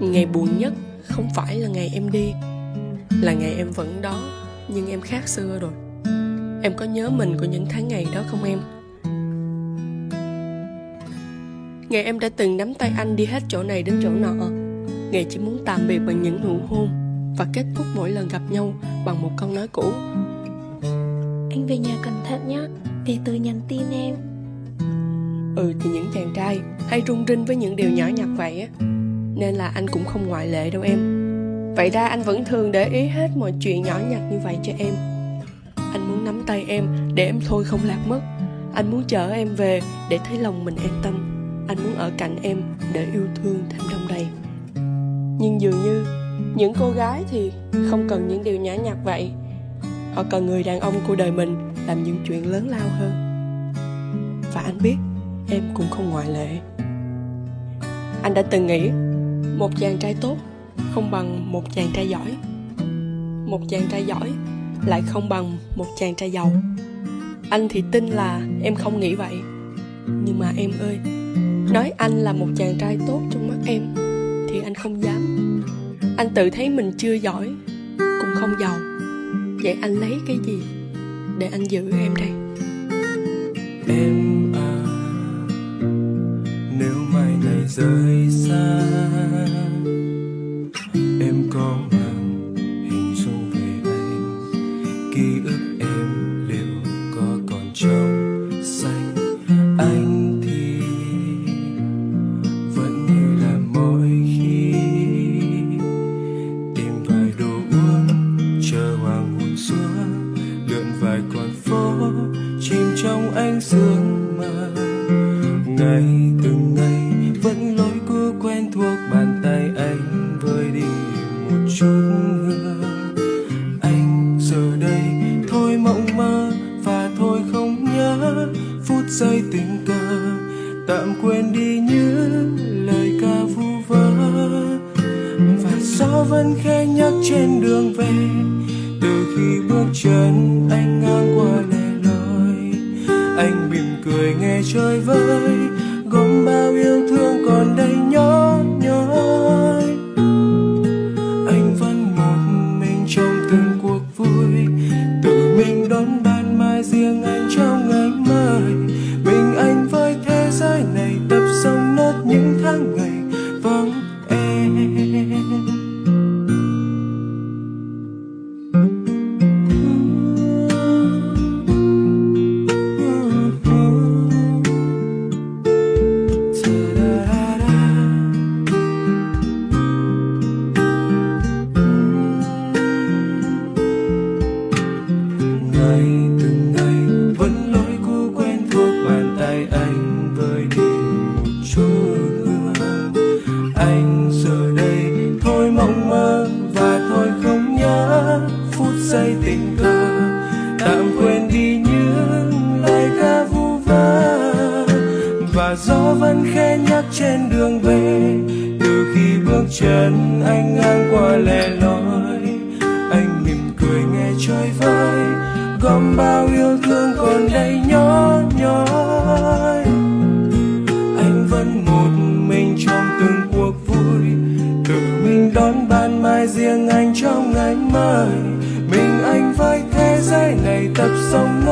ngày buồn nhất không phải là ngày em đi là ngày em vẫn đó nhưng em khác xưa rồi. Em có nhớ mình của những tháng ngày đó không em? Ngày em đã từng nắm tay anh đi hết chỗ này đến chỗ nọ. Ngày chỉ muốn tạm biệt bằng những nụ hôn và kết thúc mỗi lần gặp nhau bằng một câu nói cũ. Anh về nhà cẩn thận nhé Về từ nhắn tin em. Ừ thì những chàng trai hay rung rinh với những điều nhỏ nhặt vậy á nên là anh cũng không ngoại lệ đâu em. Vậy ra anh vẫn thường để ý hết mọi chuyện nhỏ nhặt như vậy cho em. Anh muốn nắm tay em, để em thôi không lạc mất. Anh muốn chở em về, để thấy lòng mình an tâm. Anh muốn ở cạnh em, để yêu thương thêm đông đầy. Nhưng dường như, những cô gái thì không cần những điều nhỏ nhặt vậy. Họ cần người đàn ông của đời mình, làm những chuyện lớn lao hơn. Và anh biết, em cũng không ngoại lệ. Anh đã từng nghĩ một chàng trai tốt không bằng một chàng trai giỏi. Một chàng trai giỏi lại không bằng một chàng trai giàu. Anh thì tin là em không nghĩ vậy. Nhưng mà em ơi, nói anh là một chàng trai tốt trong mắt em thì anh không dám. Anh tự thấy mình chưa giỏi, cũng không giàu. Vậy anh lấy cái gì để anh giữ em đây? Em à nếu mai này rơi ký ức em liệu có còn trong xanh anh thì vẫn như là mỗi khi tìm vài đồ uống chờ hoàng hôn xuống lượn vài con phố chìm trong ánh sương mờ. Ngày ngày quên đi những lời ca vu vơ. Và gió vẫn khẽ nhắc trên đường về, từ khi bước chân ngày, từng ngày, vẫn lối cũ quen thuộc bàn tay anh vơi đi chút. Hương anh giờ đây thôi mộng mơ và thôi không nhớ phút giây tình cờ. Tạm quên đi những lời ca vu vơ. Và gió vẫn khẽ nhắc trên đường về. Từ khi bước chân anh ngang qua lẻ loi, anh mỉm cười nghe trôi vơi gom bao yêu thương còn đây nhỏ nhói. Anh vẫn một mình trong từng cuộc vui. Tự mình đón ban mai riêng anh trong ngày mới mình anh với thế giới này tập sống